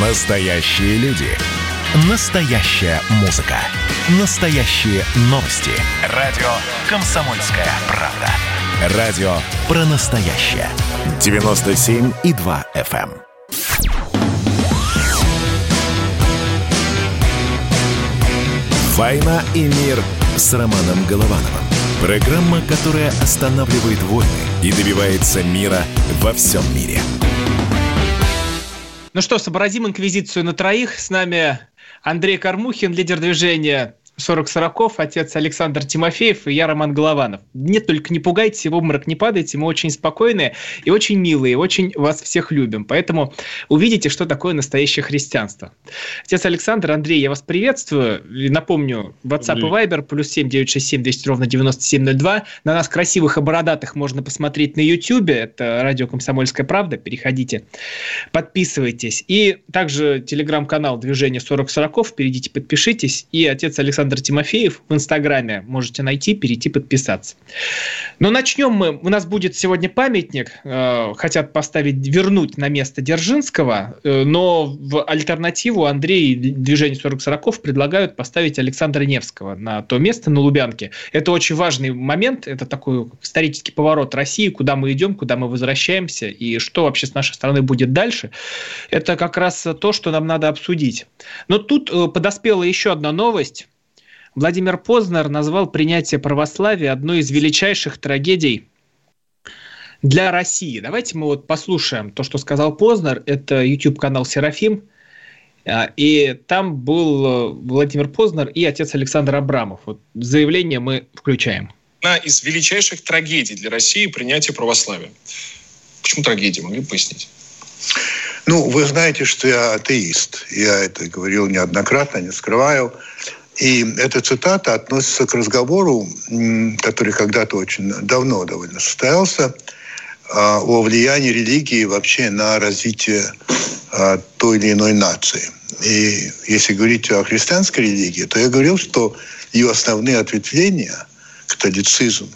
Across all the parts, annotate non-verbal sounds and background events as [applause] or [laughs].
Настоящие люди. Настоящая музыка. Настоящие новости. Радио «Комсомольская правда». Радио про настоящее. 97,2 FM. эм. «Война и мир» с Романом Головановым. Программа, которая останавливает войны и добивается мира во всем мире. Ну что, сообразим инквизицию на троих. С нами Андрей Кормухин, лидер движения 40 сороков, отец Александр Тимофеев и я, Роман Голованов. Нет, только не пугайтесь, в обморок не падайте, мы очень спокойные и очень милые, очень вас всех любим. Поэтому увидите, что такое настоящее христианство. Отец Александр, Андрей, я вас приветствую. И напомню, WhatsApp и Viber, плюс 7 967 200 ровно 9702. На нас красивых и бородатых можно посмотреть на YouTube. Это радио «Комсомольская правда». Переходите, подписывайтесь. И также телеграм-канал «Движение 40 сороков». Перейдите, подпишитесь. И отец Александр Александр Тимофеев в Инстаграме. Можете найти, перейти, подписаться. Но начнем мы. У нас будет сегодня памятник. Э, хотят поставить, вернуть на место Дзержинского, э, но в альтернативу Андрей и движение 40 сороков предлагают поставить Александра Невского на то место на Лубянке. Это очень важный момент. Это такой исторический поворот России, куда мы идем, куда мы возвращаемся и что вообще с нашей страны будет дальше. Это как раз то, что нам надо обсудить. Но тут э, подоспела еще одна новость. Владимир Познер назвал принятие православия одной из величайших трагедий для России. Давайте мы вот послушаем то, что сказал Познер. Это YouTube-канал «Серафим». А, и там был э, Владимир Познер и отец Александр Абрамов. Вот заявление мы включаем. Одна из величайших трагедий для России – принятие православия. Почему трагедия? Могли бы пояснить? Ну, вы знаете, что я атеист. Я это говорил неоднократно, не скрываю. И эта цитата относится к разговору, который когда-то очень давно довольно состоялся, а, о влиянии религии вообще на развитие а, той или иной нации. И если говорить о христианской религии, то я говорил, что ее основные ответвления, католицизм,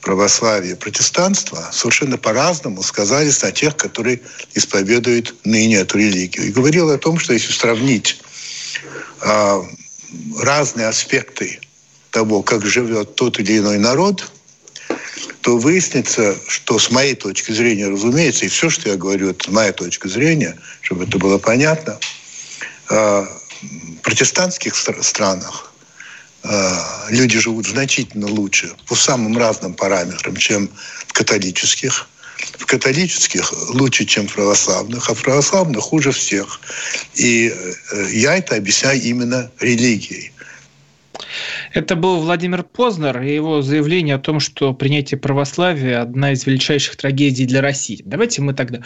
православие, протестанство, совершенно по-разному сказались на тех, которые исповедуют ныне эту религию. И говорил о том, что если сравнить а, разные аспекты того, как живет тот или иной народ, то выяснится, что с моей точки зрения, разумеется, и все, что я говорю, это моя точка зрения, чтобы это было понятно, а, в протестантских странах а, люди живут значительно лучше по самым разным параметрам, чем в католических. В католических лучше, чем православных, а православных хуже всех. И э, я это объясняю именно религией. Это был Владимир Познер и его заявление о том, что принятие православия – одна из величайших трагедий для России. Давайте мы тогда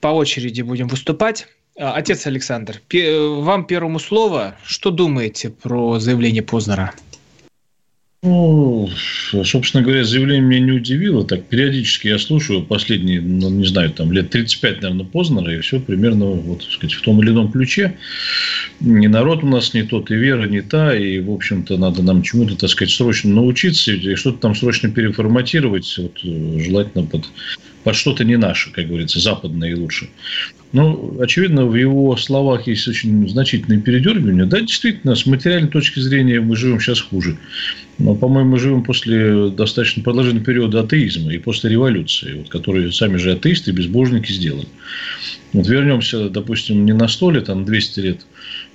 по очереди будем выступать. А, отец Александр, вам первому слово. Что думаете про заявление Познера? Ну, собственно говоря, заявление меня не удивило. Так, периодически я слушаю последние, ну, не знаю, там лет 35, наверное, Познера, и все примерно, вот, так сказать, в том или ином ключе. Не народ у нас не тот, и вера не та, и, в общем-то, надо нам чему-то, так сказать, срочно научиться, и что-то там срочно переформатировать, вот, желательно под под что-то не наше, как говорится, западное и лучше. Ну, очевидно, в его словах есть очень значительное передергивание. Да, действительно, с материальной точки зрения мы живем сейчас хуже. Но, по-моему, мы живем после достаточно продолжительного периода атеизма и после революции, вот, которые сами же атеисты и безбожники сделали. Вот вернемся, допустим, не на 100 лет, а на 200 лет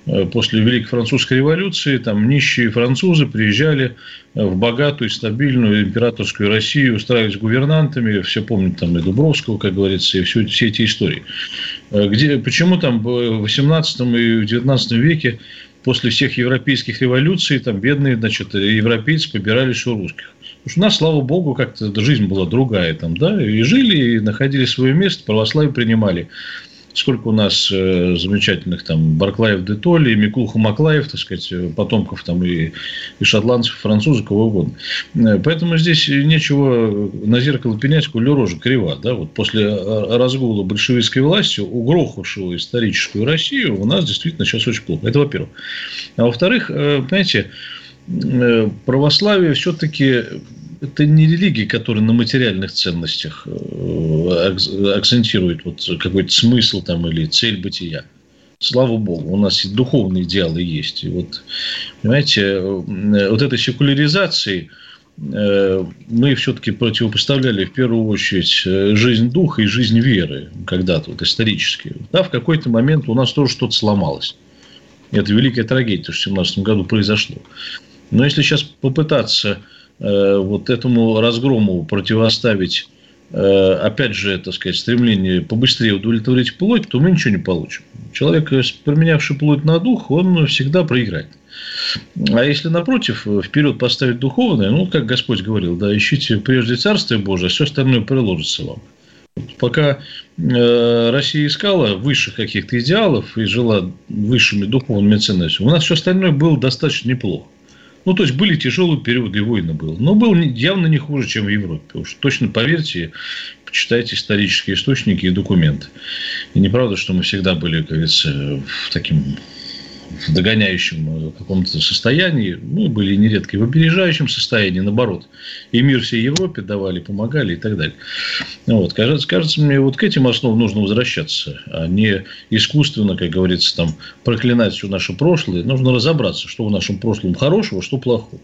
Э, после Великой Французской революции там нищие французы приезжали э, в богатую, стабильную императорскую Россию, устраивались гувернантами, все помнят там и Дубровского, как говорится, и все, все эти истории. Э, где, почему там в 18 и 19 веке после всех европейских революций там бедные значит, европейцы побирались у русских? Потому что у нас, слава богу, как-то жизнь была другая там, да, и жили, и находили свое место, православие принимали сколько у нас э, замечательных там Барклаев де Толли, Микулха Маклаев, так сказать, э, потомков там и, и шотландцев, французов, кого угодно. Э, поэтому здесь нечего на зеркало пенять, коли рожа крива. Да? Вот после разгула большевистской власти, угрохавшего историческую Россию, у нас действительно сейчас очень плохо. Это во-первых. А во-вторых, понимаете, православие все-таки это не религия, которая на материальных ценностях э, акцентирует вот какой-то смысл там или цель бытия. Слава Богу, у нас и духовные идеалы есть. И вот, понимаете, э, вот этой секуляризации э, мы все-таки противопоставляли в первую очередь жизнь духа и жизнь веры когда-то, вот исторически. Да, в какой-то момент у нас тоже что-то сломалось. Это великая трагедия, что в 2017 году произошло. Но если сейчас попытаться вот этому разгрому противоставить Э, опять же, так сказать, стремление побыстрее удовлетворить плоть, то мы ничего не получим. Человек, э, променявший плоть на дух, он всегда проиграет. А если, напротив, вперед поставить духовное, ну, как Господь говорил, да, ищите прежде Царствие Божие, а все остальное приложится вам. Пока э, Россия искала высших каких-то идеалов и жила высшими духовными ценностями, у нас все остальное было достаточно неплохо. Ну, то есть, были тяжелые периоды, и войны было. Но был явно не хуже, чем в Европе. Уж точно поверьте, почитайте исторические источники и документы. И неправда, что мы всегда были, как говорится, в таким в догоняющем э, каком-то состоянии, ну, были нередко и в опережающем состоянии, наоборот. И мир всей Европе давали, помогали и так далее. Вот. Кажется, кажется мне, вот к этим основам нужно возвращаться, а не искусственно, как говорится, там, проклинать все наше прошлое. Нужно разобраться, что в нашем прошлом хорошего, что плохого.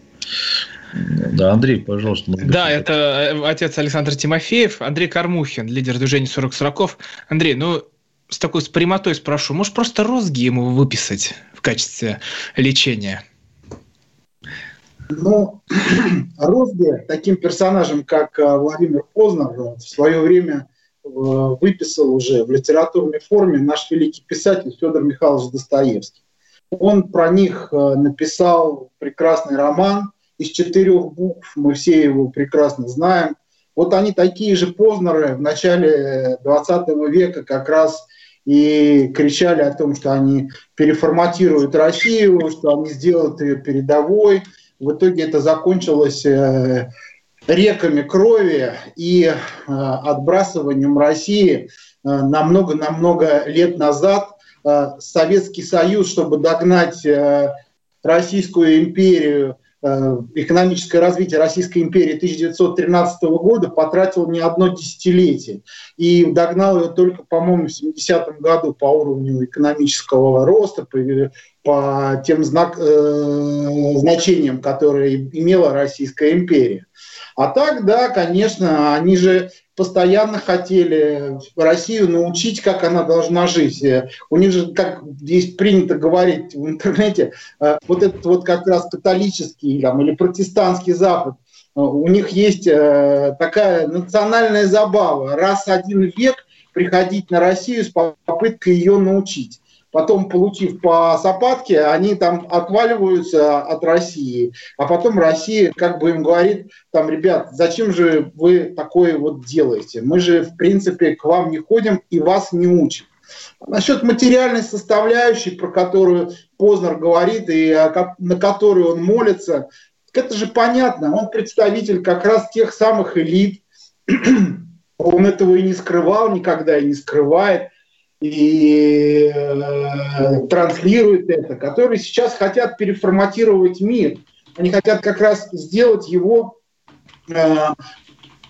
Да, Андрей, пожалуйста. Да, это э, отец Александр Тимофеев, Андрей Кармухин, лидер движения 40 40 Андрей, ну, с такой с прямотой спрошу, может просто розги ему выписать в качестве лечения? Ну, [clears throat] розги таким персонажем, как э, Владимир Познер, в свое время э, выписал уже в литературной форме наш великий писатель Федор Михайлович Достоевский. Он про них э, написал прекрасный роман из четырех букв, мы все его прекрасно знаем. Вот они такие же Познеры в начале 20 века как раз и кричали о том, что они переформатируют Россию, что они сделают ее передовой. В итоге это закончилось э, реками крови и э, отбрасыванием России э, намного-намного лет назад. Советский Союз, чтобы догнать Российскую империю, экономическое развитие Российской империи 1913 года потратил не одно десятилетие и догнал ее только, по-моему, в 70-м году по уровню экономического роста, по, по тем знак, э, значениям, которые имела Российская империя. А так, да, конечно, они же постоянно хотели Россию научить, как она должна жить. У них же, как здесь принято говорить в интернете, э, вот этот вот как раз католический там, или протестантский Запад, э, у них есть э, такая национальная забава. Раз один век приходить на Россию с попыткой ее научить потом, получив по сапатке, они там отваливаются от России, а потом Россия как бы им говорит, там, ребят, зачем же вы такое вот делаете? Мы же, в принципе, к вам не ходим и вас не учим. Насчет материальной составляющей, про которую Познер говорит и на которую он молится, это же понятно. Он представитель как раз тех самых элит. [clears throat] Он этого и не скрывал никогда, и не скрывает и э, транслируют это, которые сейчас хотят переформатировать мир. Они хотят как раз сделать его э,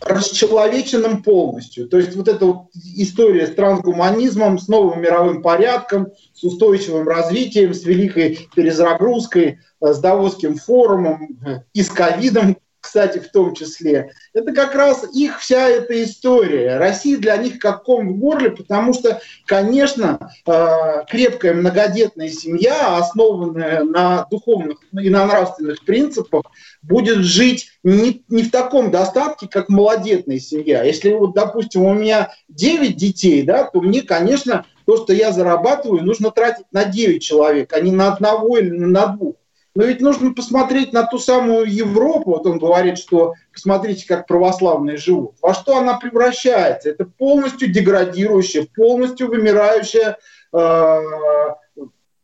расчеловеченным полностью. То есть вот эта вот история с трансгуманизмом, с новым мировым порядком, с устойчивым развитием, с великой перезагрузкой, э, с Давосским форумом э, и с ковидом, кстати, в том числе, это как раз их вся эта история. Россия для них как ком в горле, потому что, конечно, э, крепкая многодетная семья, основанная на духовных и на нравственных принципах, будет жить не, не в таком достатке, как малодетная семья. Если, вот, допустим, у меня 9 детей, да, то мне, конечно, то, что я зарабатываю, нужно тратить на 9 человек, а не на одного или на двух. Но ведь нужно посмотреть на ту самую Европу. Вот он говорит, что посмотрите, как православные живут. Во что она превращается? Это полностью деградирующая, полностью вымирающая э,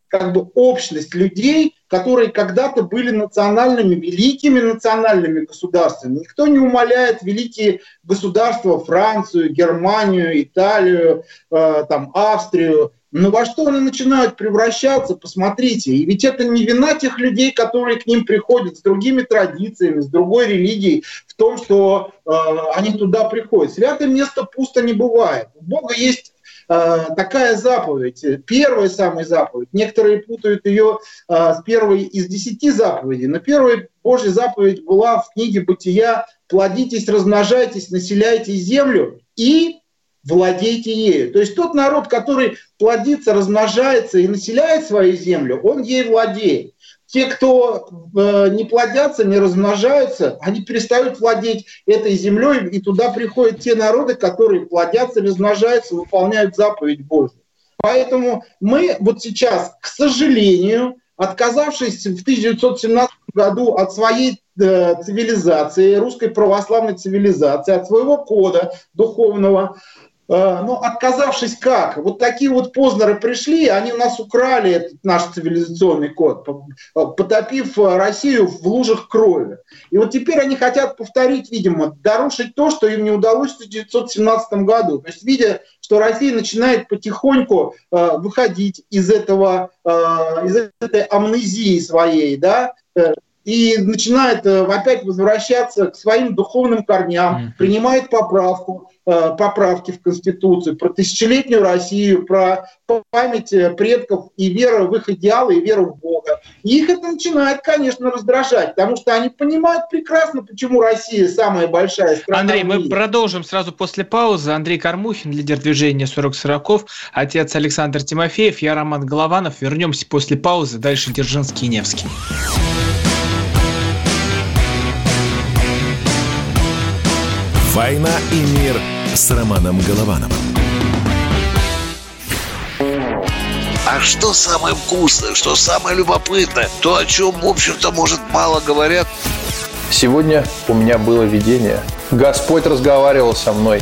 как бы общность людей, которые когда-то были национальными, великими национальными государствами. Никто не умаляет великие государства Францию, Германию, Италию, э, там, Австрию. Но во что они начинают превращаться, посмотрите. И ведь это не вина тех людей, которые к ним приходят с другими традициями, с другой религией, в том, что э, они туда приходят. Святое место пусто не бывает. У Бога есть такая заповедь, первая самая заповедь. Некоторые путают ее с первой из десяти заповедей, но первая Божья заповедь была в книге «Бытия» «Плодитесь, размножайтесь, населяйте землю и владейте ею». То есть тот народ, который плодится, размножается и населяет свою землю, он ей владеет. Те, кто э, не плодятся, не размножаются, они перестают владеть этой землей, и туда приходят те народы, которые плодятся, размножаются, выполняют заповедь Божью. Поэтому мы вот сейчас, к сожалению, отказавшись в 1917 году от своей э, цивилизации, русской православной цивилизации, от своего кода духовного, ну, отказавшись как? Вот такие вот Познеры пришли, они у нас украли этот наш цивилизационный код, потопив Россию в лужах крови. И вот теперь они хотят повторить, видимо, нарушить то, что им не удалось в 1917 году. То есть, видя, что Россия начинает потихоньку э, выходить из этого, э, из этой амнезии своей, да, э, и начинает э, опять возвращаться к своим духовным корням, mm-hmm. принимает поправку, Э, поправки в Конституцию, про тысячелетнюю Россию, про память э, предков и веру в их идеалы, и веру в Бога. И их это начинает, конечно, раздражать, потому что они понимают прекрасно, почему Россия самая большая страна. Андрей, мы продолжим сразу после паузы. Андрей Кармухин, лидер движения 40 40 отец Александр Тимофеев, я Роман Голованов. Вернемся после паузы. Дальше Держинский и Невский. «Война и мир» с Романом Головановым. А что самое вкусное, что самое любопытное, то, о чем, в общем-то, может, мало говорят? Сегодня у меня было видение. Господь разговаривал со мной.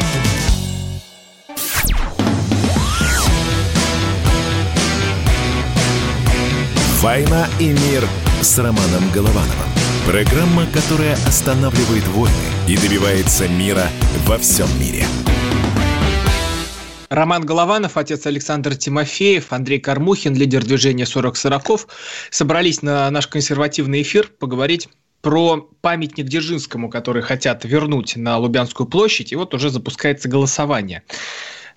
«Война и мир» с Романом Головановым. Программа, которая останавливает войны и добивается мира во всем мире. Роман Голованов, отец Александр Тимофеев, Андрей Кармухин, лидер движения 40 40 собрались на наш консервативный эфир поговорить про памятник Дзержинскому, который хотят вернуть на Лубянскую площадь, и вот уже запускается голосование.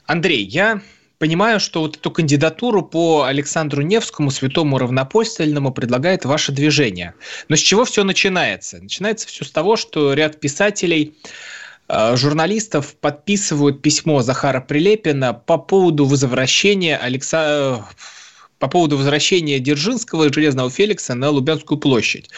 Андрей, я понимаю, что вот эту кандидатуру по Александру Невскому, святому равнопостельному, предлагает ваше движение. Но с чего все начинается? Начинается все с того, что ряд писателей Э, журналистов подписывают письмо Захара Прилепина по поводу возвращения Алекса по поводу возвращения Дзержинского и Железного Феликса на Лубянскую площадь.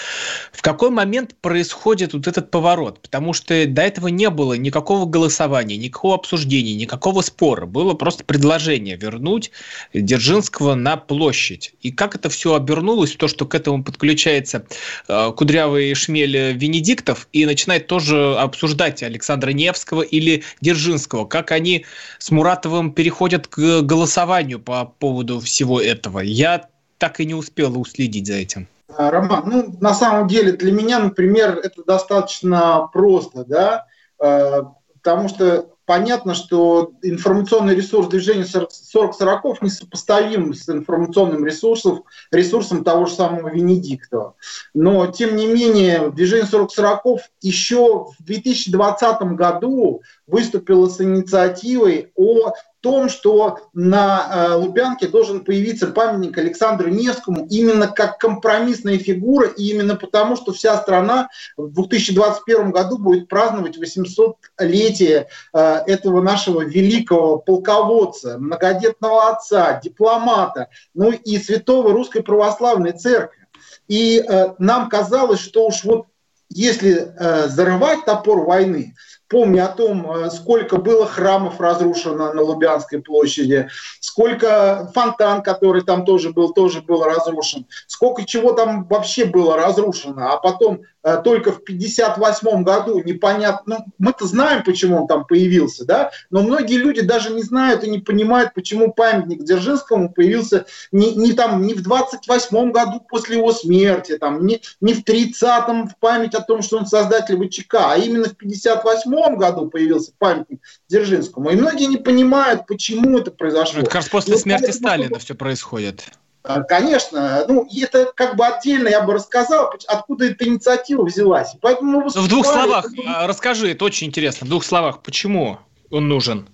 В какой момент происходит вот этот поворот? Потому что до этого не было никакого голосования, никакого обсуждения, никакого спора. Было просто предложение вернуть Дзержинского на площадь. И как это все обернулось, то, что к этому подключается э, кудрявый шмель Венедиктов и начинает тоже обсуждать Александра Невского или Дзержинского, как они с Муратовым переходят к голосованию по поводу всего этого этого. Я так и не успел уследить за этим. А, Роман, ну, на самом деле для меня, например, это достаточно просто, да, а, потому что понятно, что информационный ресурс движения 40-40 несопоставим с информационным ресурсом, ресурсом того же самого Венедиктова. Но, тем не менее, движение 40-40 еще в 2020 году выступило с инициативой о том, что на э, Лубянке должен появиться памятник Александру Невскому именно как компромиссная фигура, и именно потому, что вся страна в 2021 году будет праздновать 800-летие э, этого нашего великого полководца, многодетного отца, дипломата, ну и святого Русской Православной Церкви. И э, нам казалось, что уж вот если зарывать топор войны, помня о том, э, сколько было храмов разрушено на Лубянской площади, сколько фонтан, который там тоже был, тоже был разрушен, сколько чего там вообще было разрушено, а потом только в 58 году непонятно, ну, мы-то знаем, почему он там появился, да, но многие люди даже не знают и не понимают, почему памятник Дзержинскому появился не, не там, не в 28 году после его смерти, там, не, не в 30-м в память о том, что он создатель ВЧК, а именно в 58 году появился памятник Дзержинскому. И многие не понимают, почему это произошло. Это как раз после смерти Сталина все происходит. А, конечно, ну это как бы отдельно я бы рассказал, откуда эта инициатива взялась. Поэтому мы в двух словах это... расскажи, это очень интересно. В двух словах, почему он нужен?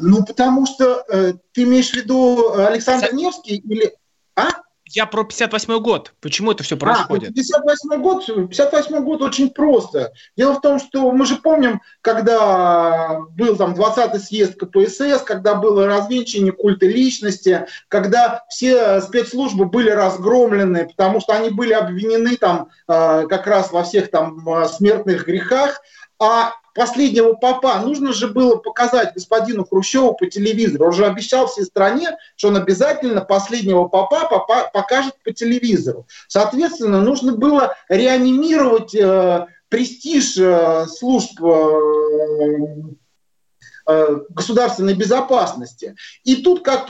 Ну потому что э, ты имеешь в виду Александр. Невский или а? Я про 58 год. Почему это все происходит? А, 58 год, 58 год очень просто. Дело в том, что мы же помним, когда был там 20-й съезд КПСС, когда было развенчание культа личности, когда все спецслужбы были разгромлены, потому что они были обвинены там э, как раз во всех там э, смертных грехах, а последнего папа нужно же было показать господину Хрущеву по телевизору. Он же обещал всей стране, что он обязательно последнего папа, папа покажет по телевизору. Соответственно, нужно было реанимировать э, престиж э, служб Э, государственной безопасности. И тут, как,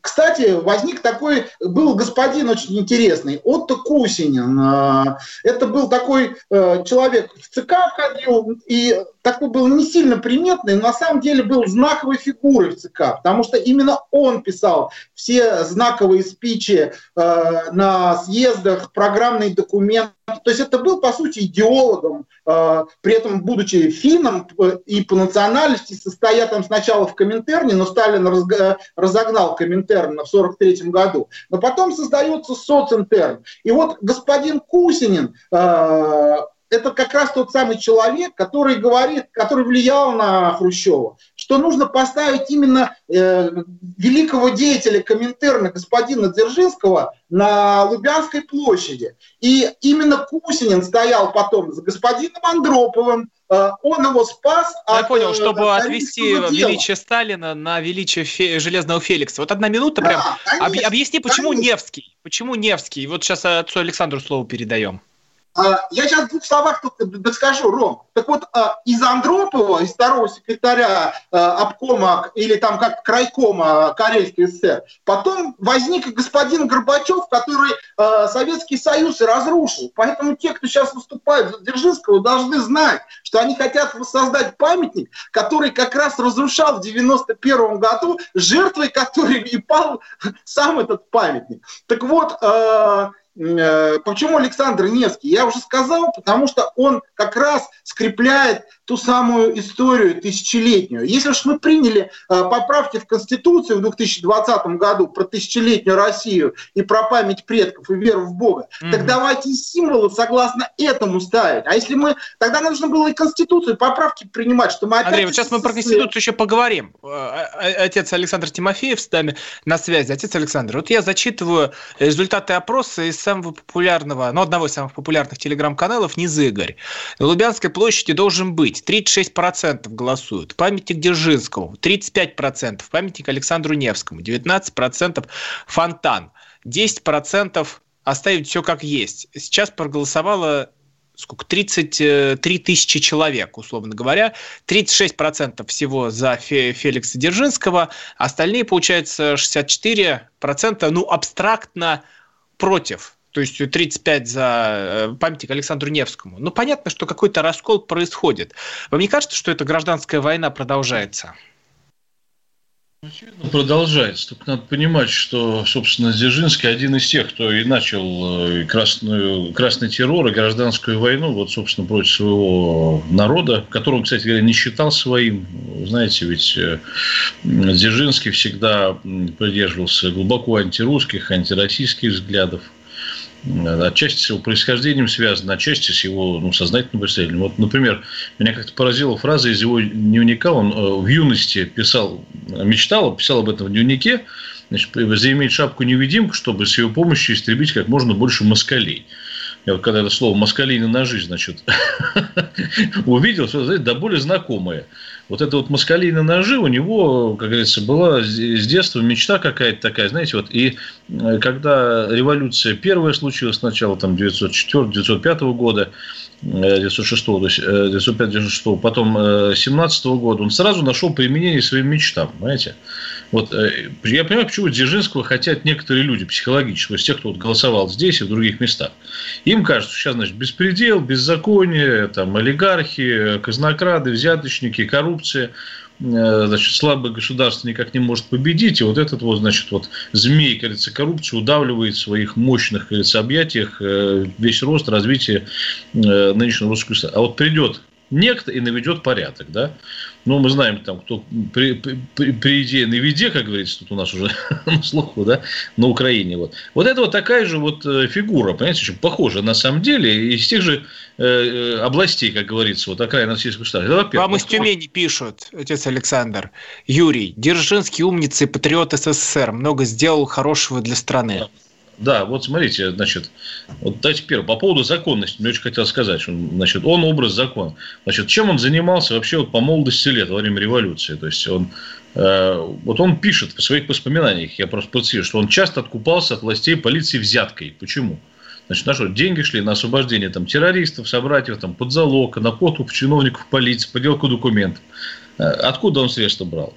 кстати, возник такой, был господин очень интересный, Отто Кусинин. Э, это был такой э, человек в ЦК входил, и такой был не сильно приметный, но на самом деле был знаковой фигурой в ЦК, потому что именно он писал все знаковые спичи на съездах, программные документы. То есть это был, по сути, идеологом, при этом будучи финном и по национальности, состоял стоят там сначала в Коминтерне, но Сталин разогнал Коминтерн в 1943 году. Но потом создается социнтерн. И вот господин Кусинин, э, это как раз тот самый человек, который говорит, который влиял на Хрущева, что нужно поставить именно э, великого деятеля Коминтерна господина Дзержинского на Лубянской площади. И именно Кусинин стоял потом за господином Андроповым, э, он его спас Я от, понял, чтобы от отвести дела. величие Сталина на величие Фе- Железного Феликса. Вот одна минута прям. Да, конечно, Объясни, почему конечно. Невский? Почему Невский? Вот сейчас отцу Александру слово передаем. А, я сейчас в двух словах только доскажу, Ром. Так вот, а, из Андропова, из второго секретаря а, обкома или там как крайкома Карельской ССР, потом возник господин Горбачев, который Советский Союз и разрушил. Поэтому те, кто сейчас выступает за Дзержинского, должны знать, что они хотят воссоздать памятник, который как раз разрушал в 91 году, жертвой которой и пал [laughs] сам этот памятник. Так вот, почему Александр Невский? Я уже сказал, потому что он как раз скрепляет ту самую историю тысячелетнюю. Если уж мы приняли э, поправки в Конституцию в 2020 году про тысячелетнюю Россию и про память предков и веру в Бога, mm так давайте символы согласно этому ставить. А если мы... Тогда нужно было и Конституцию, поправки принимать, что мы опять... Андрей, вот сейчас мы про Конституцию еще поговорим. Э, отец Александр Тимофеев с нами на связи. Отец Александр, вот я зачитываю результаты опроса из самого популярного, ну, одного из самых популярных телеграм-каналов «Низыгорь». На Лубянской площади должен быть 36% голосуют. Памятник Дзержинскому 35%. Памятник Александру Невскому 19%. Фонтан 10% оставить все как есть. Сейчас проголосовало сколько, 33 тысячи человек, условно говоря, 36% всего за Феликса Дзержинского, остальные, получается, 64%, ну, абстрактно против то есть 35 за э, памятник Александру Невскому. Ну, понятно, что какой-то раскол происходит. Вам не кажется, что эта гражданская война продолжается? Очевидно, продолжается. Только надо понимать, что, собственно, Дзержинский один из тех, кто и начал э, красную, красный террор и гражданскую войну, вот, собственно, против своего народа, которого, кстати говоря, не считал своим. Знаете, ведь э, Дзержинский всегда придерживался глубоко антирусских, антироссийских взглядов отчасти с его происхождением связано, отчасти с его ну, сознательным представлением. Вот, например, меня как-то поразила фраза из его дневника. Он э, в юности писал, мечтал, писал об этом в дневнике, значит, заиметь шапку невидимку, чтобы с ее помощью истребить как можно больше москалей. Я вот когда это слово «москалины ножи», значит, [laughs] увидел, что, знаете, да более знакомое. Вот это вот москалины ножи у него, как говорится, была с детства мечта какая-то такая, знаете, вот, и э, когда революция первая случилась сначала, там, 904-905 года, 906, то есть 905-906, потом 17 года, он сразу нашел применение своим мечтам, понимаете? Вот э, я понимаю, почему Дзержинского хотят некоторые люди психологически, то есть те, кто вот голосовал здесь и в других местах. Им кажется, что сейчас, значит, беспредел, беззаконие, там, олигархи, казнокрады, взяточники, коррупция э, значит, слабое государство никак не может победить, и вот этот вот, значит, вот змей, кажется, коррупции удавливает в своих мощных, кажется, объятиях э, весь рост, развитие нынешнего русского государства. А вот придет некто и наведет порядок, да. Ну, мы знаем, там, кто при, при, при идее на виде, как говорится, тут у нас уже [laughs] на слуху, да, на Украине. Вот. вот это вот такая же вот э, фигура, понимаете, очень похожа на самом деле, из тех же э, э областей, как говорится, вот окраина российского государства. Вам из Тюмени пишут, отец Александр. Юрий, Дзержинский умница и патриот СССР, много сделал хорошего для страны. Да, вот смотрите, значит, вот давайте первое, по поводу законности, мне очень хотел сказать, что, значит, он образ закона. Значит, чем он занимался вообще вот по молодости лет во время революции? То есть, он, э, вот он пишет в своих воспоминаниях, я просто процитирую, что он часто откупался от властей полиции взяткой. Почему? Значит, на что, деньги шли на освобождение там, террористов, собратьев, там, под залог, на подкуп чиновников полиции, поделку документов. Э, откуда он средства брал?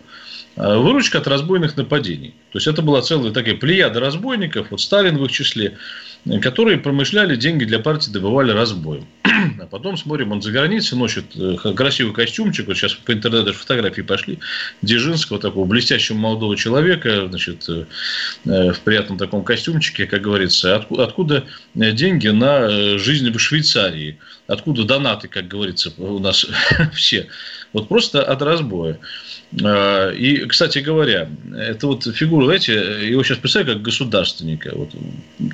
Э, выручка от разбойных нападений. То есть это была целая такая плеяда разбойников, вот Сталин в их числе, которые промышляли деньги для партии, добывали разбоем. А потом смотрим, он за границей носит э, красивый костюмчик, вот сейчас по интернету даже фотографии пошли, Дзержинского, такого блестящего молодого человека, значит, э, в приятном таком костюмчике, как говорится, откуда деньги на жизнь в Швейцарии, откуда донаты, как говорится, у нас [laughs] все. Вот просто от разбоя. А, и, кстати говоря, это вот фигура, знаете, его сейчас представляю как государственника. Вот,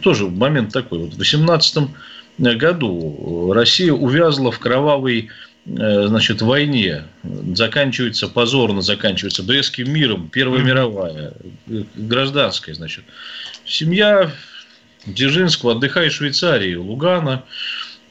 тоже момент такой. Вот в 18 году Россия увязла в кровавой э, значит, войне. Заканчивается позорно, заканчивается Брестским миром, Первая мировая, гражданская, значит. Семья Дзержинского отдыхает в Швейцарии, Лугана.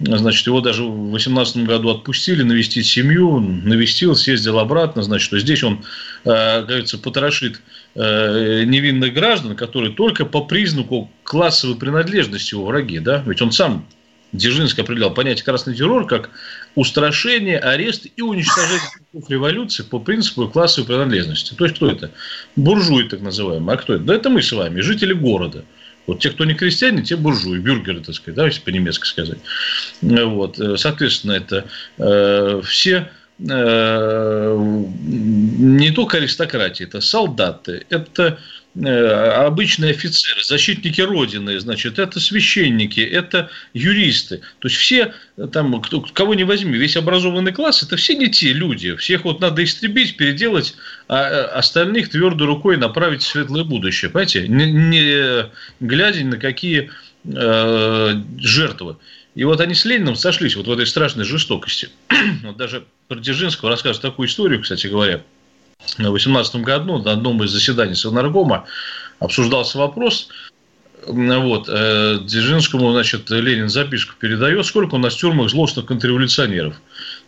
Значит, его даже в 2018 году отпустили навестить семью, навестил, съездил обратно. Значит, что здесь он, э, говорится, потрошит э, невинных граждан, которые только по признаку классовой принадлежности его враги. Да? Ведь он сам Дзержинский определял понятие красный террор как устрашение, арест и уничтожение революции по принципу классовой принадлежности. То есть, кто это? Буржуи, так называемые. А кто это? Да это мы с вами, жители города. Вот те, кто не крестьяне, те буржуи, бюргеры, так сказать, да, если по-немецки сказать. Вот, соответственно, это э, все э, не только аристократии, это солдаты, это Э, обычные офицеры, защитники Родины, значит, это священники, это юристы. То есть, все, там, кто, кого не возьми, весь образованный класс, это все не те люди. Всех вот надо истребить, переделать, а э, остальных твердой рукой направить в светлое будущее. Понимаете? Не, не глядя на какие э, жертвы. И вот они с Лениным сошлись вот в этой страшной жестокости. [clears throat] вот даже про Дзержинского рассказывают такую историю, кстати говоря – в 2018 году на одном из заседаний Совнаркома обсуждался вопрос, вот, э, Дзержинскому, значит, Ленин записку передает, сколько у нас в тюрьмах злостных контрреволюционеров.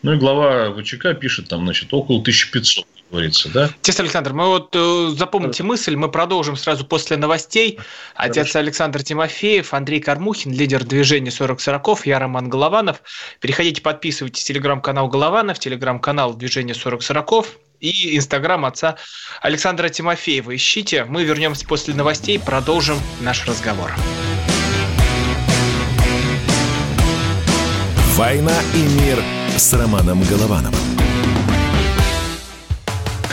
Ну и глава ВЧК пишет там, значит, около 1500 говорится, да? Тесс Александр, мы вот э, запомните мысль, мы продолжим сразу после новостей. Отец Хорошо. Александр Тимофеев, Андрей Кармухин, лидер движения 40 40 я Роман Голованов. Переходите, подписывайтесь телеграм-канал Голованов, телеграм-канал движения 40 40 и инстаграм отца Александра Тимофеева. Ищите. Мы вернемся после новостей, продолжим наш разговор. «Война и мир» с Романом Головановым.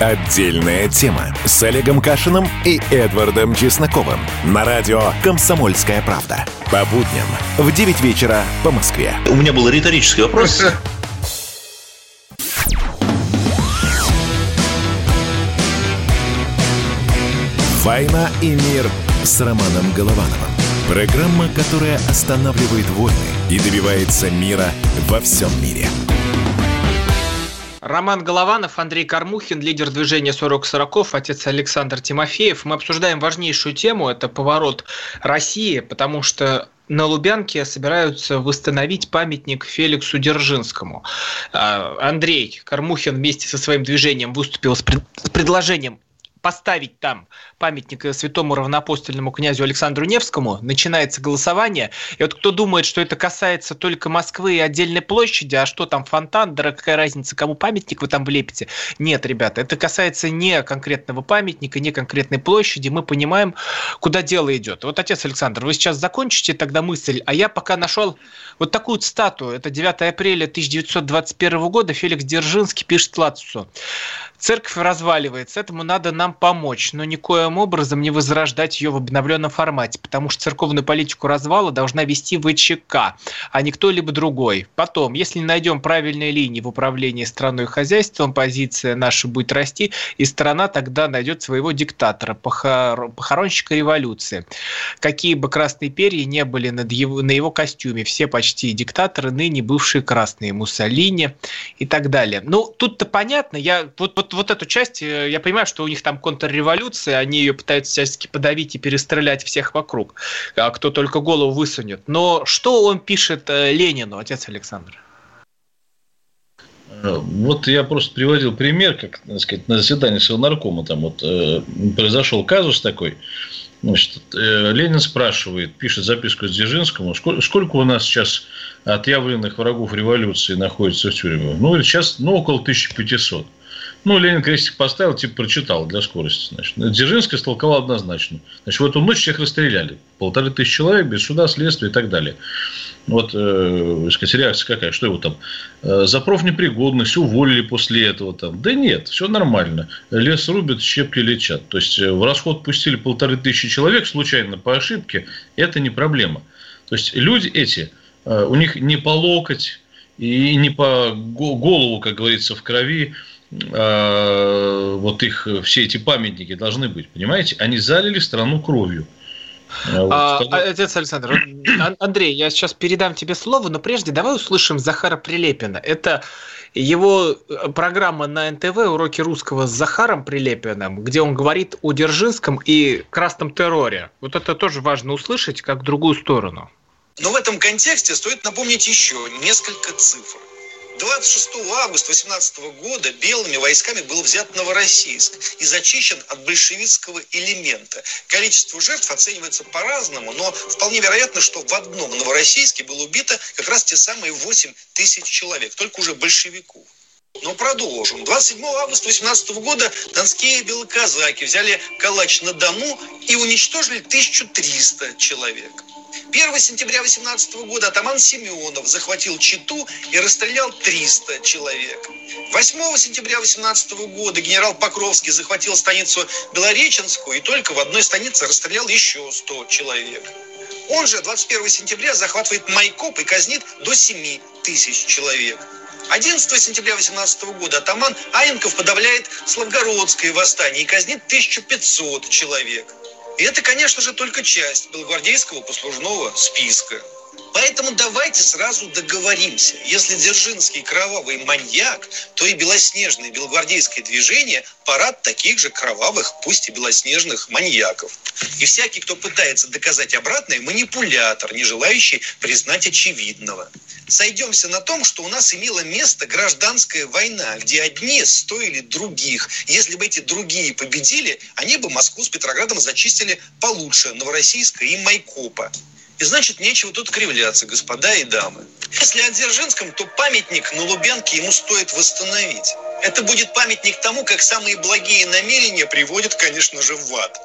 Отдельная тема с Олегом Кашиным и Эдвардом Чесноковым на радио «Комсомольская правда». По будням в 9 вечера по Москве. У меня был риторический вопрос. [laughs] «Война и мир» с Романом Головановым. Программа, которая останавливает войны и добивается мира во всем мире. Роман Голованов, Андрей Кармухин, лидер движения 40-40, отец Александр Тимофеев. Мы обсуждаем важнейшую тему, это поворот России, потому что на Лубянке собираются восстановить памятник Феликсу Дзержинскому. А, Андрей Кармухин вместе со своим движением выступил с предложением поставить там памятник святому равнопостольному князю Александру Невскому, начинается голосование. И вот кто думает, что это касается только Москвы и отдельной площади, а что там фонтан, да какая разница, кому памятник вы там влепите? Нет, ребята, это касается не конкретного памятника, не конкретной площади. Мы понимаем, куда дело идет. Вот, отец Александр, вы сейчас закончите тогда мысль, а я пока нашел вот такую статую. Это 9 апреля 1921 года. Феликс Дзержинский пишет Лацусу. Церковь разваливается, этому надо нам помочь, но никоим образом не возрождать ее в обновленном формате, потому что церковную политику развала должна вести ВЧК, а не кто-либо другой. Потом, если найдем правильные линии в управлении страной и хозяйством, позиция наша будет расти, и страна тогда найдет своего диктатора, похор... похоронщика революции. Какие бы красные перья не были над его... на его костюме, все почти диктаторы, ныне бывшие красные, Муссолини и так далее. Ну, тут-то понятно, я вот, вот вот эту часть, э, я понимаю, что у них там контрреволюция, они ее пытаются всячески подавить и перестрелять всех вокруг, а кто только голову высунет. Но что он пишет э, Ленину, отец Александр? Э, вот я просто приводил пример, как так сказать, на заседании Совнаркома там вот э, произошел казус такой. Значит, э, Ленин спрашивает, пишет записку Дзержинскому, сколько, сколько у нас сейчас отъявленных врагов революции находится в тюрьме? Ну, сейчас ну, около 1500. Ну, Ленин крестик поставил, типа прочитал для скорости. Значит. Дзержинский столковал однозначно. Значит, в эту ночь всех расстреляли. Полторы тысячи человек без суда, следствия и так далее. Вот, э, сказать, реакция какая? Что его там? Э, за профнепригодность уволили после этого там? Да нет, все нормально. Лес рубят, щепки лечат. То есть, э, в расход пустили полторы тысячи человек случайно по ошибке. Это не проблема. То есть, люди эти, э, у них не по локоть и не по голову, как говорится, в крови э, вот их все эти памятники должны быть, понимаете? Они залили страну кровью. А, а, отец Александр, Андрей, я сейчас передам тебе слово, но прежде давай услышим Захара Прилепина. Это его э, программа на НТВ «Уроки русского» с Захаром Прилепиным, где он говорит о Дзержинском и красном терроре. Вот это тоже важно услышать, как другую сторону. Но в этом контексте стоит напомнить еще несколько цифр. 26 августа 18 года белыми войсками был взят Новороссийск и зачищен от большевистского элемента. Количество жертв оценивается по-разному, но вполне вероятно, что в одном Новороссийске было убито как раз те самые 8 тысяч человек, только уже большевиков. Но продолжим. 27 августа 18 года донские белоказаки взяли Калач на Дону и уничтожили 1300 человек. 1 сентября 18 года атаман Семенов захватил Читу и расстрелял 300 человек. 8 сентября 18 года генерал Покровский захватил станицу Белореченскую и только в одной станице расстрелял еще 100 человек. Он же 21 сентября захватывает Майкоп и казнит до 7 тысяч человек. 11 сентября 18 года атаман Аенков подавляет Славгородское восстание и казнит 1500 человек. И это, конечно же, только часть белогвардейского послужного списка. Поэтому давайте сразу договоримся. Если Дзержинский кровавый маньяк, то и белоснежное белогвардейское движение – парад таких же кровавых, пусть и белоснежных маньяков. И всякий, кто пытается доказать обратное, манипулятор, не желающий признать очевидного. Сойдемся на том, что у нас имела место гражданская война, где одни стоили других. Если бы эти другие победили, они бы Москву с Петроградом зачистили получше Новороссийска и Майкопа. И значит, нечего тут кривляться, господа и дамы. Если о Дзержинском, то памятник на Лубянке ему стоит восстановить. Это будет памятник тому, как самые благие намерения приводят, конечно же, в ад.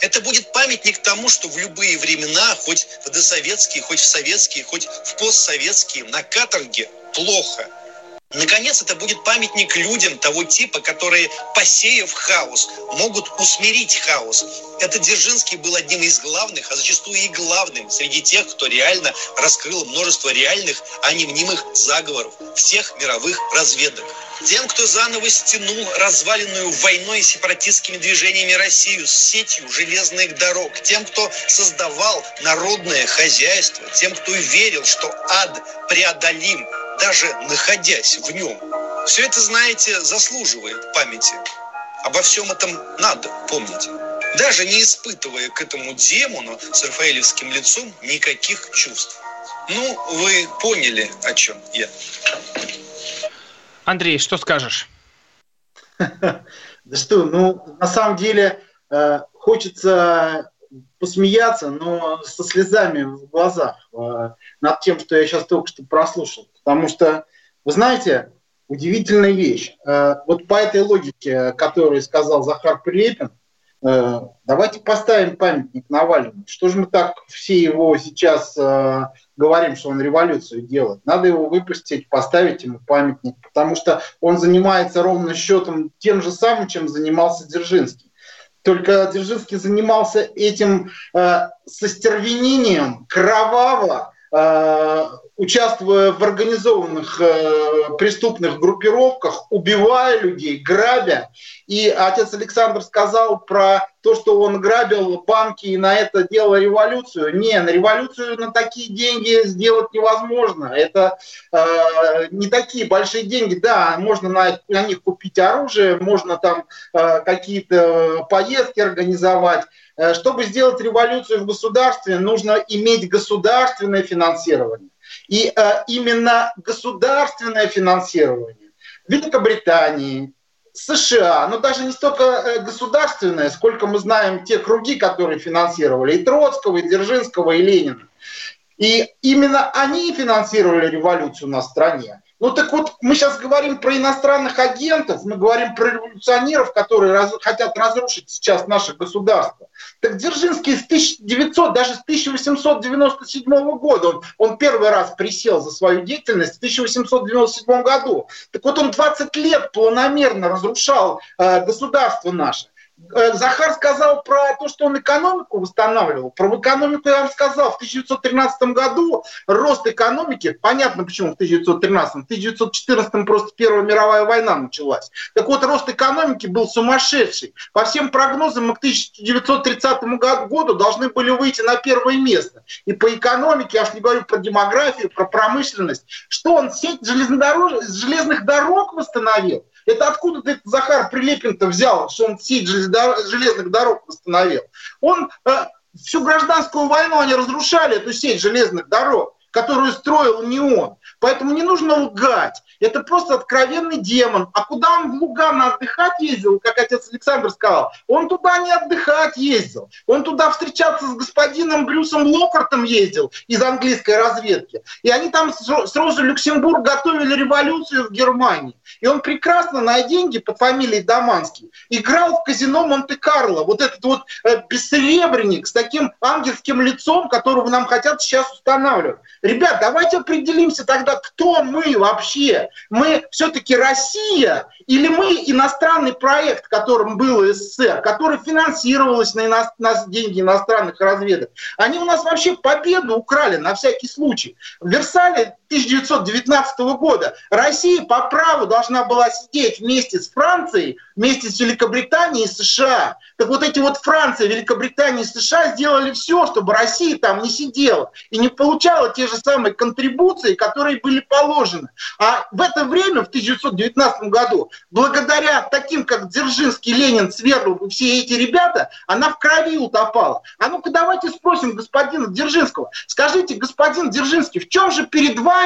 Это будет памятник тому, что в любые времена, хоть в досоветские, хоть в советские, хоть в постсоветские, на каторге плохо. Наконец, это будет памятник людям того типа, которые, посеяв хаос, могут усмирить хаос. Это Дзержинский был одним из главных, а зачастую и главным среди тех, кто реально раскрыл множество реальных, а не мнимых заговоров всех мировых разведок. Тем, кто заново стянул разваленную войной и сепаратистскими движениями Россию с сетью железных дорог, тем, кто создавал народное хозяйство, тем, кто верил, что ад преодолим, даже находясь в нем. Все это, знаете, заслуживает памяти. Обо всем этом надо помнить. Даже не испытывая к этому демону с рафаэлевским лицом никаких чувств. Ну, вы поняли, о чем я. Андрей, что скажешь? [laughs] Да что, ну, на самом деле, э, хочется посмеяться, но со слезами в глазах э, над тем, что я сейчас только что прослушал. Потому что, вы знаете, удивительная вещь. Э, вот по этой логике, которую сказал Захар Прилепин, э, давайте поставим памятник Навальному. Что же мы так все его сейчас э, говорим, что он революцию делает? Надо его выпустить, поставить ему памятник, потому что он занимается ровно счетом тем же самым, чем занимался Дзержинский. Только Дзержинский занимался этим э, со стервенением, кроваво, э, участвуя в организованных э, преступных группировках, убивая людей, грабя. И отец Александр сказал про то, что он грабил банки и на это делал революцию. Не, на революцию на такие деньги сделать невозможно. Это э, не такие большие деньги. Да, можно на, на них купить оружие, можно там э, какие-то поездки организовать. Э, чтобы сделать революцию в государстве, нужно иметь государственное финансирование. И э, именно государственное финансирование Великобритании, США, но даже не столько э, государственное, сколько мы знаем те круги, которые финансировали и Троцкого, и Дзержинского, и Ленина. И именно они финансировали революцию на стране. Ну так вот, мы сейчас говорим про иностранных агентов, мы говорим про революционеров, которые раз, хотят разрушить сейчас наше государство. Так Дзержинский с 1900, даже с 1897 года, он, он первый раз присел за свою деятельность в 1897 году. Так вот он 20 лет планомерно разрушал э, государство наше. Э, Захар сказал про то, что он экономику восстанавливал. Про экономику я вам сказал. В 1913 году рост экономики, понятно почему в 1913, в 1914 просто Первая мировая война началась. Так вот, рост экономики был сумасшедший. По всем прогнозам мы к 1930 году должны были выйти на первое место. И по экономике, я уж не говорю про демографию, про промышленность. Что он сеть железных дорог восстановил? Это откуда ты, Захар Прилепин-то взял, что он сеть железных дорог восстановил? Он э, всю гражданскую войну они разрушали, эту сеть железных дорог, которую строил не он. Поэтому не нужно лгать. Это просто откровенный демон. А куда он в Лугано отдыхать ездил, как отец Александр сказал? Он туда не отдыхать ездил. Он туда встречаться с господином Брюсом Локартом ездил из английской разведки. И они там с Розой Люксембург готовили революцию в Германии. И он прекрасно на деньги под фамилией Даманский играл в казино Монте-Карло. Вот этот вот э, бессеребренник с таким ангельским лицом, которого нам хотят сейчас устанавливать. Ребят, давайте определимся тогда, кто мы вообще. Мы все-таки Россия или мы иностранный проект, которым был СССР, который финансировался на, ино... на деньги иностранных разведок. Они у нас вообще победу украли на всякий случай. В Версале 1919 года Россия по праву должна была сидеть вместе с Францией, вместе с Великобританией и США. Так вот эти вот Франция, Великобритания и США сделали все, чтобы Россия там не сидела и не получала те же самые контрибуции, которые были положены. А в это время, в 1919 году, благодаря таким, как Дзержинский, Ленин, Сверлов и все эти ребята, она в крови утопала. А ну-ка давайте спросим господина Дзержинского. Скажите, господин Дзержинский, в чем же перед вами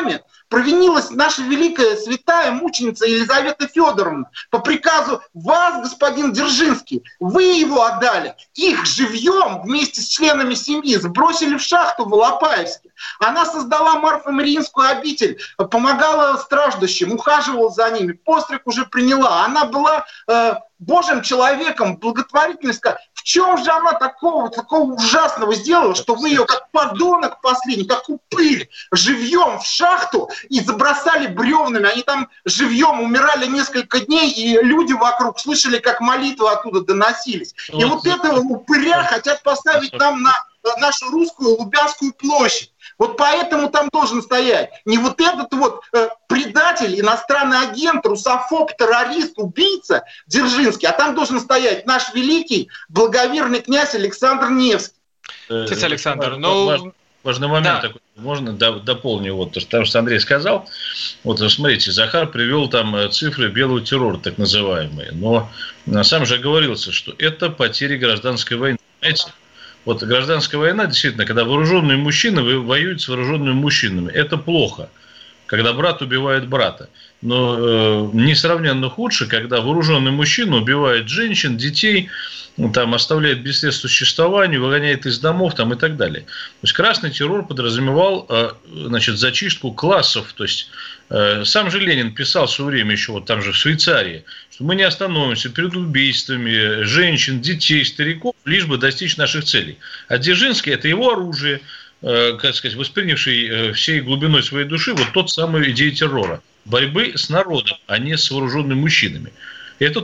провинилась наша великая святая мученица Елизавета Федоровна по приказу вас, господин Дзержинский. Вы его отдали. Их живьем вместе с членами семьи сбросили в шахту в Алапаевске. Она создала Марфа-Мариинскую обитель, помогала страждущим, ухаживала за ними. Постриг уже приняла. Она была э, Божьим человеком, благотворительность. Чем же она такого, такого ужасного сделала, что вы ее как подонок последний, как упырь, живьем в шахту и забросали бревнами. Они там живьем умирали несколько дней, и люди вокруг слышали, как молитвы оттуда доносились. И вот этого упыря хотят поставить нам на нашу русскую Лубянскую площадь. Вот поэтому там должен стоять не вот этот вот э, предатель, иностранный агент, русофоб, террорист, убийца Дзержинский, а там должен стоять наш великий благоверный князь Александр Невский. Отец Александр, ну... Важный, момент да. такой. Можно дополню вот то, что Андрей сказал. Вот смотрите, Захар привел там э, цифры белого террора, так называемые. Но на самом же говорился, что это потери гражданской войны. Понимаете? Вот гражданская война, действительно, когда вооруженные мужчины воюют с вооруженными мужчинами, это плохо, когда брат убивает брата. Но э, несравненно худше, когда вооруженный мужчина убивает женщин, детей, там, оставляет без средств существования, выгоняет из домов там, и так далее. То есть красный террор подразумевал э, значит, зачистку классов. То есть э, сам же Ленин писал в свое время еще вот там же в Швейцарии, что мы не остановимся перед убийствами женщин, детей, стариков, лишь бы достичь наших целей. А Дзержинский – это его оружие, э, как сказать, воспринявший всей глубиной своей души вот тот самый идею террора. Борьбы с народом, а не с вооруженными мужчинами. И это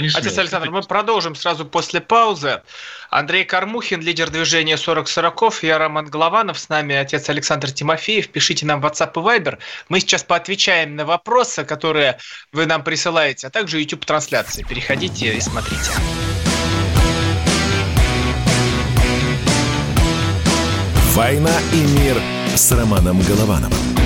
трусы Отец Александр, мы продолжим сразу после паузы. Андрей Кармухин, лидер движения 40 40 я Роман Голованов, с нами отец Александр Тимофеев. Пишите нам в WhatsApp и Viber. Мы сейчас поотвечаем на вопросы, которые вы нам присылаете, а также YouTube-трансляции. Переходите и смотрите. «Война и мир» с Романом Головановым.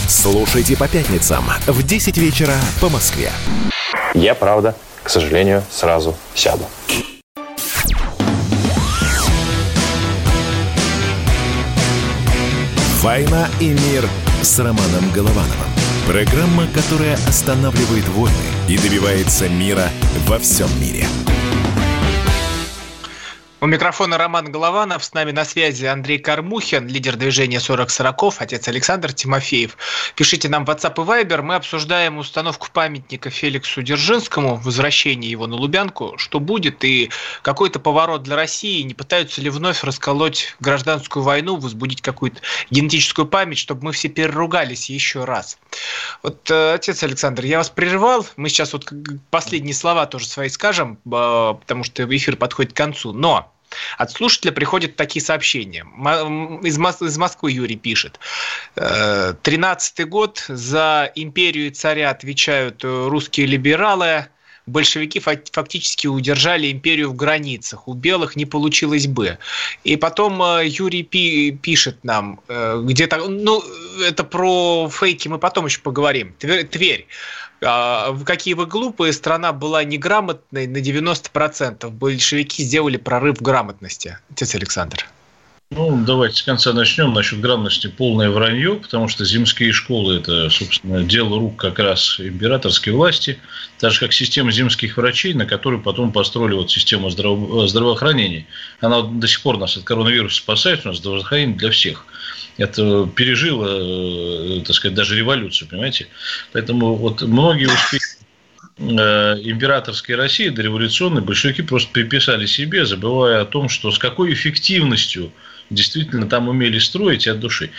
Слушайте по пятницам в 10 вечера по Москве. Я, правда, к сожалению, сразу сяду. «Война и мир» с Романом Головановым. Программа, которая останавливает войны и добивается мира во всем мире. У микрофона Роман Голованов, с нами на связи Андрей Кармухин, лидер движения 40 40 отец Александр Тимофеев. Пишите нам в WhatsApp и Viber. Мы обсуждаем установку памятника Феликсу Дзержинскому, возвращение его на Лубянку. Что будет и какой-то поворот для России? Не пытаются ли вновь расколоть гражданскую войну, возбудить какую-то генетическую память, чтобы мы все переругались еще раз? Вот, э, отец Александр, я вас прерывал. Мы сейчас вот последние слова тоже свои скажем, э, потому что эфир подходит к концу. Но от слушателя приходят такие сообщения. Из, Мос- из Москвы Юрий пишет. «Э, тринадцатый год. За империю и царя отвечают э, русские либералы. Большевики фактически удержали империю в границах. У белых не получилось бы. И потом э, Юрий пи- пишет нам где-то, ну, это про фейки мы потом еще поговорим. Тверь. А, какие вы глупые, страна была неграмотной на 90%. Большевики сделали прорыв в грамотности. Отец Александр. Ну, давайте с конца начнем. Насчет грамотности полное вранье, потому что земские школы – это, собственно, дело рук как раз императорской власти, так же, как система земских врачей, на которую потом построили вот систему здраво- здравоохранения. Она до сих пор нас от коронавируса спасает, у нас здравоохранение для всех – это пережило, э, так сказать, даже революцию, понимаете? Поэтому вот многие успехи э, императорской России до революционной большевики просто приписали себе, забывая о том, что с какой эффективностью действительно там умели строить от души.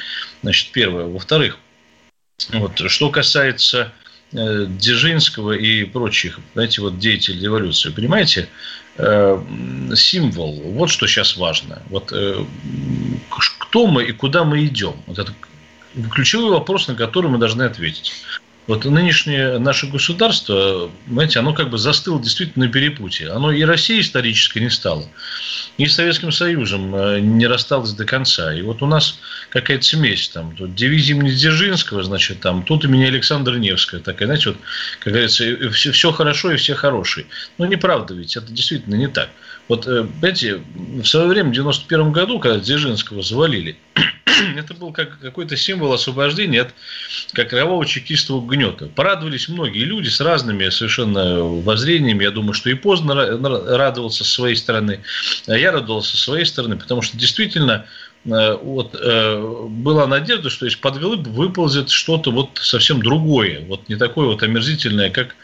Значит, первое. Во-вторых, вот, что касается э, Дзержинского и прочих, знаете, вот деятелей революции, понимаете, Э, символ. Вот что сейчас важно. Вот э, кто мы и куда мы идем. Вот это ключевой вопрос, на который мы должны ответить. Вот нынешнее наше государство, знаете, оно как бы застыло действительно на перепутье. Оно и России исторически не стало, и Советским Союзом э, не рассталось до конца. И вот у нас какая-то смесь там. Тут дивизия имени Дзержинского, значит, там, тут имени Александра Невская. Такая, знаете, вот, как говорится, все, все хорошо и все хорошие. Но неправда ведь, это действительно не так. Вот, э, знаете, в свое время, в 91 году, когда Дзержинского завалили, [clears throat] это был как какой-то символ освобождения от как кровавого чекистового гнета. Порадовались многие люди с разными совершенно воззрениями. Я думаю, что и поздно радовался со своей стороны, а я радовался со своей стороны, потому что действительно э, вот, э, была надежда, что из-под глыб выползет что-то вот совсем другое, вот не такое вот омерзительное, как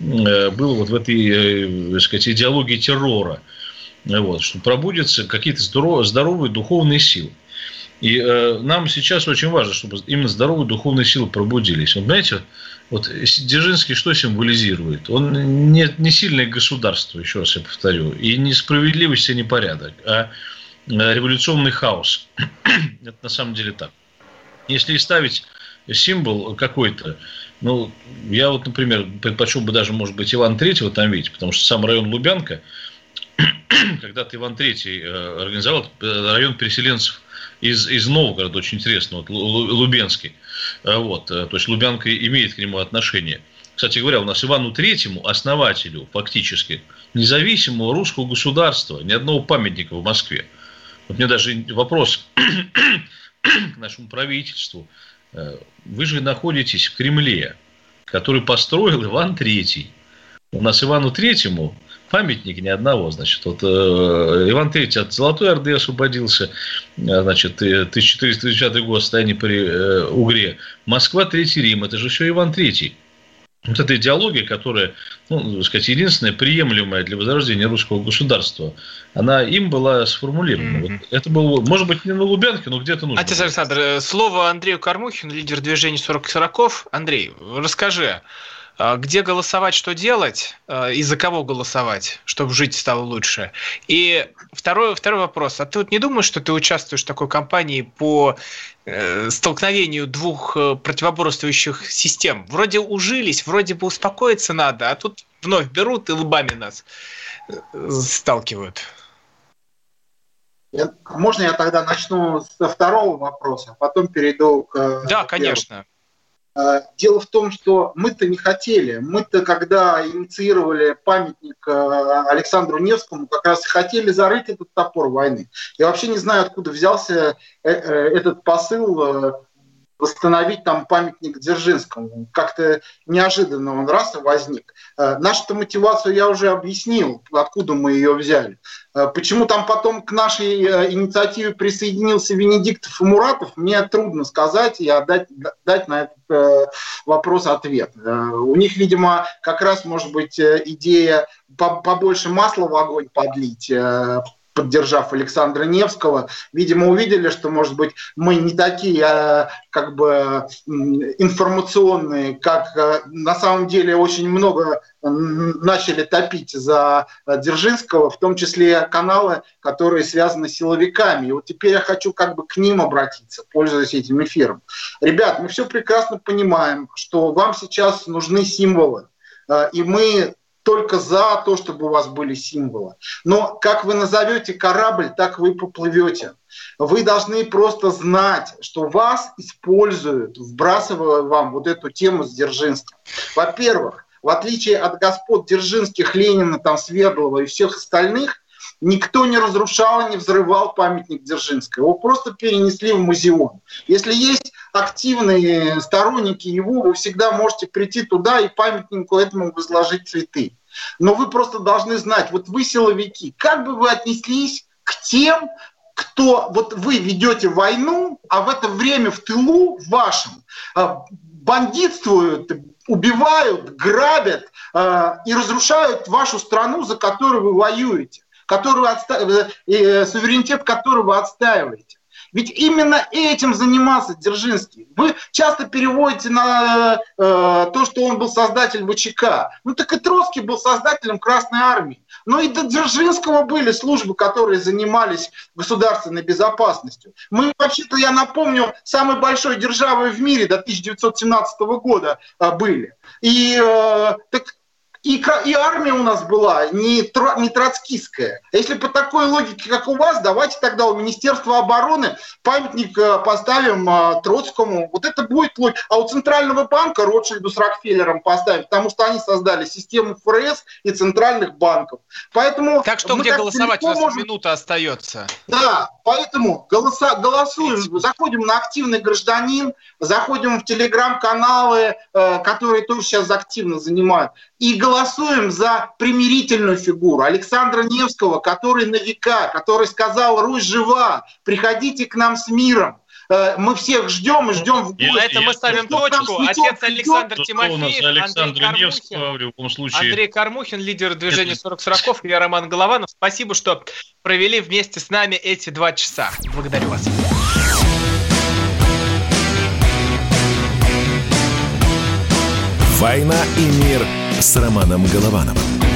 э, было вот в этой, так сказать, идеологии террора. Вот, что пробудятся какие-то здоровые духовные силы. И э, нам сейчас очень важно, чтобы именно здоровые духовные силы пробудились. Вот знаете, вот Дзержинский что символизирует? Он не, не сильное государство, еще раз я повторю, и не справедливость, и не порядок, а революционный хаос. [clears throat] Это на самом деле так. Если ставить символ какой-то, ну, я вот, например, предпочел бы даже, может быть, Иван Третьего там видеть, потому что сам район Лубянка, [clears throat] когда-то Иван Третий э, организовал э, район переселенцев из, из Новгорода, очень интересно, вот Лубенский. Э, вот, то есть Лубянка имеет к нему отношение. Кстати говоря, у нас Ивану Третьему, основателю фактически независимого русского государства, ни одного памятника в Москве. Вот мне даже вопрос к нашему правительству. Вы же находитесь в Кремле, который построил Иван Третий. У нас Ивану Третьему памятники ни одного, значит. Вот э, Иван III от Золотой Орды освободился, э, значит, 1430 год, состояние при э, Угре. Москва, Третий Рим, это же все Иван III. Вот эта идеология, которая, ну, так сказать, единственная приемлемая для возрождения русского государства, она им была сформулирована. Mm-hmm. Вот это было, может быть, не на Лубянке, но где-то нужно. Отец Александр, слово Андрею Кормухину, лидер движения 40-40. Андрей, расскажи, где голосовать, что делать, а, и за кого голосовать, чтобы жить стало лучше. И второй, второй вопрос. А ты вот не думаешь, что ты участвуешь в такой кампании по э, столкновению двух э, противоборствующих систем? Вроде ужились, вроде бы успокоиться надо, а тут вновь берут и лбами нас э, сталкивают. Можно я тогда начну со второго вопроса, а потом перейду к... Да, конечно. Э, дело в том, что мы-то не хотели. Мы-то, когда инициировали памятник э, Александру Невскому, как раз хотели зарыть этот топор войны. Я вообще не знаю, откуда взялся э, этот посыл восстановить там памятник Дзержинскому. Как-то неожиданно он раз и возник. Э, нашу мотивацию я уже объяснил, откуда мы ее взяли. Э, почему там потом к нашей э, инициативе присоединился Венедиктов и Муратов, мне трудно сказать и отдать, дать на этот вопрос ответ. У них, видимо, как раз может быть идея побольше масла в огонь подлить, поддержав Александра Невского, видимо, увидели, что, может быть, мы не такие а, как бы информационные, как а, на самом деле очень много начали топить за Дзержинского, в том числе каналы, которые связаны с силовиками. И вот теперь я хочу как бы к ним обратиться, пользуясь этим эфиром. Ребят, мы все прекрасно понимаем, что вам сейчас нужны символы. И мы только за то, чтобы у вас были символы. Но как вы назовете корабль, так вы поплывете. Вы должны просто знать, что вас используют, вбрасывая вам вот эту тему с Дзержинским. Во-первых, в отличие от господ Дзержинских, Ленина, там, Свердлова и всех остальных, никто не разрушал и не взрывал памятник Дзержинской. Его просто перенесли в музеон. Если есть активные сторонники его, вы всегда можете прийти туда и памятнику этому возложить цветы. Но вы просто должны знать, вот вы силовики, как бы вы отнеслись к тем, кто, вот вы ведете войну, а в это время в тылу вашем а, бандитствуют, убивают, грабят э, и разрушают вашу страну, за которую вы воюете, которую отста... э, суверенитет которого вы отстаиваете. Ведь именно этим занимался Дзержинский. Вы часто переводите на э, то, что он был создатель ВЧК. Ну так и Троцкий был создателем Красной Армии. Но и до Дзержинского были службы, которые занимались государственной безопасностью. Мы, вообще-то, я напомню, самой большой державой в мире до 1917 года э, были. И э, так и, и армия у нас была не, тро, не троцкистская. Если по такой логике, как у вас, давайте тогда у Министерства обороны памятник э, поставим э, Троцкому. Вот это будет логика. А у Центрального банка Ротшильду с Рокфеллером поставим, потому что они создали систему ФРС и центральных банков. Поэтому так что где голосовать? У нас можем... минута остается. Да, поэтому голоса, голосуем, заходим на активный гражданин, заходим в телеграм-каналы, э, которые тоже сейчас активно занимают. И голосуем за примирительную фигуру Александра Невского, который на века, который сказал «Русь жива, приходите к нам с миром». Э, мы всех ждем и ждем в гости. На этом мы ставим точку. Отец Александр Тимофеев, Александр Андрей Кармухин, случае. Андрей Кармухин, лидер движения 40 40 я Роман Голованов. Спасибо, что провели вместе с нами эти два часа. Благодарю вас. «Война и мир» с Романом Головановым.